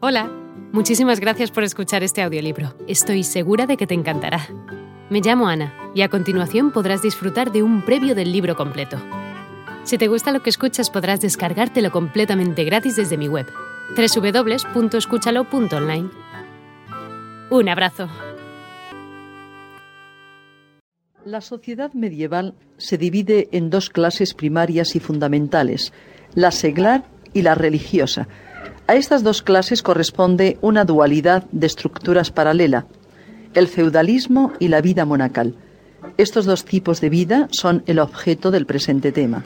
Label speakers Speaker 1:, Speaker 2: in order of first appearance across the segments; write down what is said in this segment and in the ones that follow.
Speaker 1: Hola, muchísimas gracias por escuchar este audiolibro. Estoy segura de que te encantará. Me llamo Ana y a continuación podrás disfrutar de un previo del libro completo. Si te gusta lo que escuchas podrás descargártelo completamente gratis desde mi web, www.escúchalo.online. Un abrazo.
Speaker 2: La sociedad medieval se divide en dos clases primarias y fundamentales, la seglar y la religiosa a estas dos clases corresponde una dualidad de estructuras paralela, el feudalismo y la vida monacal. Estos dos tipos de vida son el objeto del presente tema.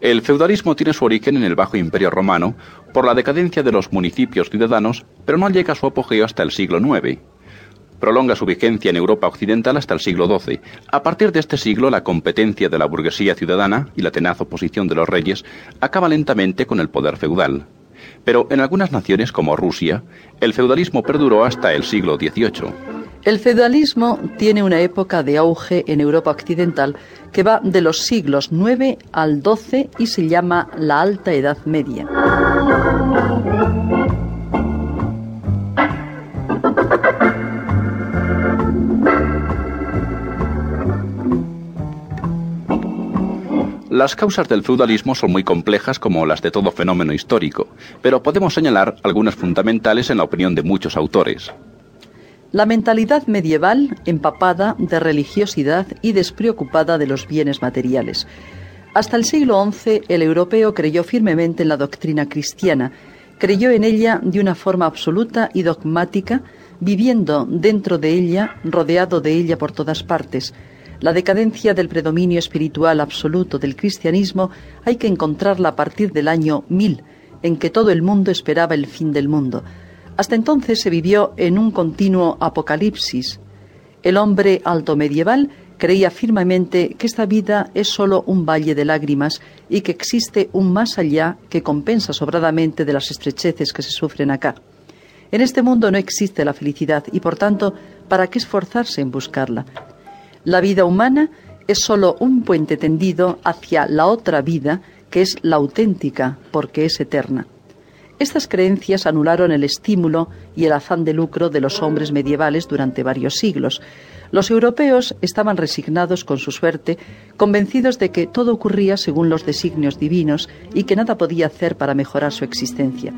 Speaker 3: El feudalismo tiene su origen en el Bajo Imperio Romano por la decadencia de los municipios ciudadanos, pero no llega a su apogeo hasta el siglo IX. Prolonga su vigencia en Europa occidental hasta el siglo XII. A partir de este siglo, la competencia de la burguesía ciudadana y la tenaz oposición de los reyes acaba lentamente con el poder feudal. Pero en algunas naciones, como Rusia, el feudalismo perduró hasta el siglo XVIII.
Speaker 2: El feudalismo tiene una época de auge en Europa occidental que va de los siglos IX al XII y se llama la Alta Edad Media.
Speaker 3: Las causas del feudalismo son muy complejas como las de todo fenómeno histórico, pero podemos señalar algunas fundamentales en la opinión de muchos autores.
Speaker 2: La mentalidad medieval empapada de religiosidad y despreocupada de los bienes materiales. Hasta el siglo XI el europeo creyó firmemente en la doctrina cristiana, creyó en ella de una forma absoluta y dogmática, viviendo dentro de ella, rodeado de ella por todas partes, la decadencia del predominio espiritual absoluto del cristianismo hay que encontrarla a partir del año 1000, en que todo el mundo esperaba el fin del mundo. Hasta entonces se vivió en un continuo apocalipsis. El hombre alto medieval creía firmemente que esta vida es sólo un valle de lágrimas y que existe un más allá que compensa sobradamente de las estrecheces que se sufren acá. En este mundo no existe la felicidad y por tanto, ¿para qué esforzarse en buscarla? La vida humana es sólo un puente tendido hacia la otra vida, que es la auténtica, porque es eterna. Estas creencias anularon el estímulo y el afán de lucro de los hombres medievales durante varios siglos. Los europeos estaban resignados con su suerte, convencidos de que todo ocurría según los designios divinos y que nada podía hacer para mejorar su existencia.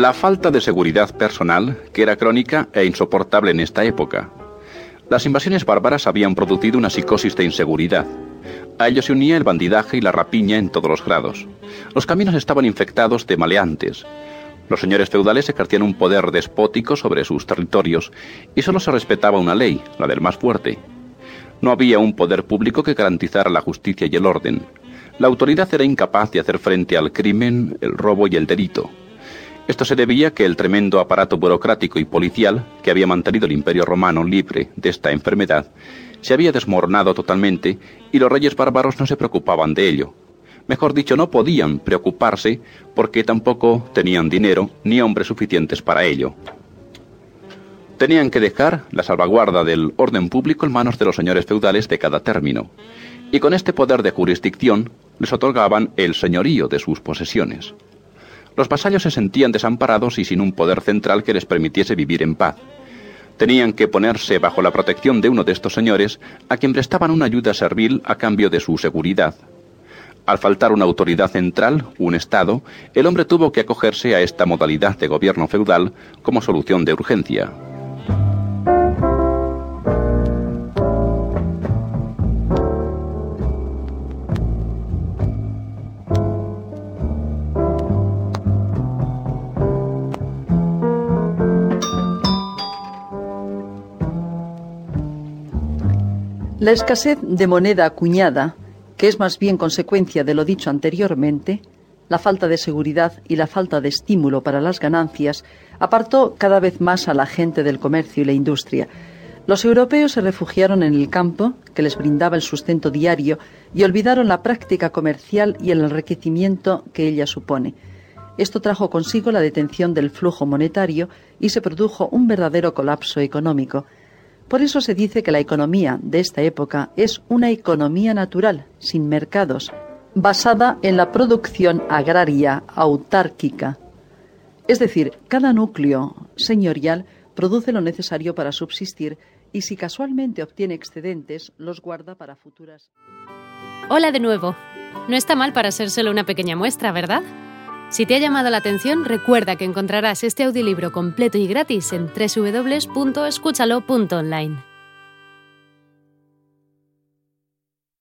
Speaker 3: La falta de seguridad personal, que era crónica e insoportable en esta época. Las invasiones bárbaras habían producido una psicosis de inseguridad. A ello se unía el bandidaje y la rapiña en todos los grados. Los caminos estaban infectados de maleantes. Los señores feudales ejercían un poder despótico sobre sus territorios y solo se respetaba una ley, la del más fuerte. No había un poder público que garantizara la justicia y el orden. La autoridad era incapaz de hacer frente al crimen, el robo y el delito. Esto se debía que el tremendo aparato burocrático y policial que había mantenido el imperio romano libre de esta enfermedad se había desmoronado totalmente y los reyes bárbaros no se preocupaban de ello. Mejor dicho, no podían preocuparse porque tampoco tenían dinero ni hombres suficientes para ello. Tenían que dejar la salvaguarda del orden público en manos de los señores feudales de cada término, y con este poder de jurisdicción les otorgaban el señorío de sus posesiones. Los vasallos se sentían desamparados y sin un poder central que les permitiese vivir en paz. Tenían que ponerse bajo la protección de uno de estos señores, a quien prestaban una ayuda servil a cambio de su seguridad. Al faltar una autoridad central, un Estado, el hombre tuvo que acogerse a esta modalidad de gobierno feudal como solución de urgencia.
Speaker 2: La escasez de moneda acuñada, que es más bien consecuencia de lo dicho anteriormente, la falta de seguridad y la falta de estímulo para las ganancias, apartó cada vez más a la gente del comercio y la industria. Los europeos se refugiaron en el campo, que les brindaba el sustento diario, y olvidaron la práctica comercial y el enriquecimiento que ella supone. Esto trajo consigo la detención del flujo monetario y se produjo un verdadero colapso económico. Por eso se dice que la economía de esta época es una economía natural, sin mercados, basada en la producción agraria autárquica. Es decir, cada núcleo señorial produce lo necesario para subsistir y si casualmente obtiene excedentes, los guarda para futuras.
Speaker 1: Hola de nuevo. No está mal para ser solo una pequeña muestra, ¿verdad? Si te ha llamado la atención, recuerda que encontrarás este audiolibro completo y gratis en www.escúchalo.online.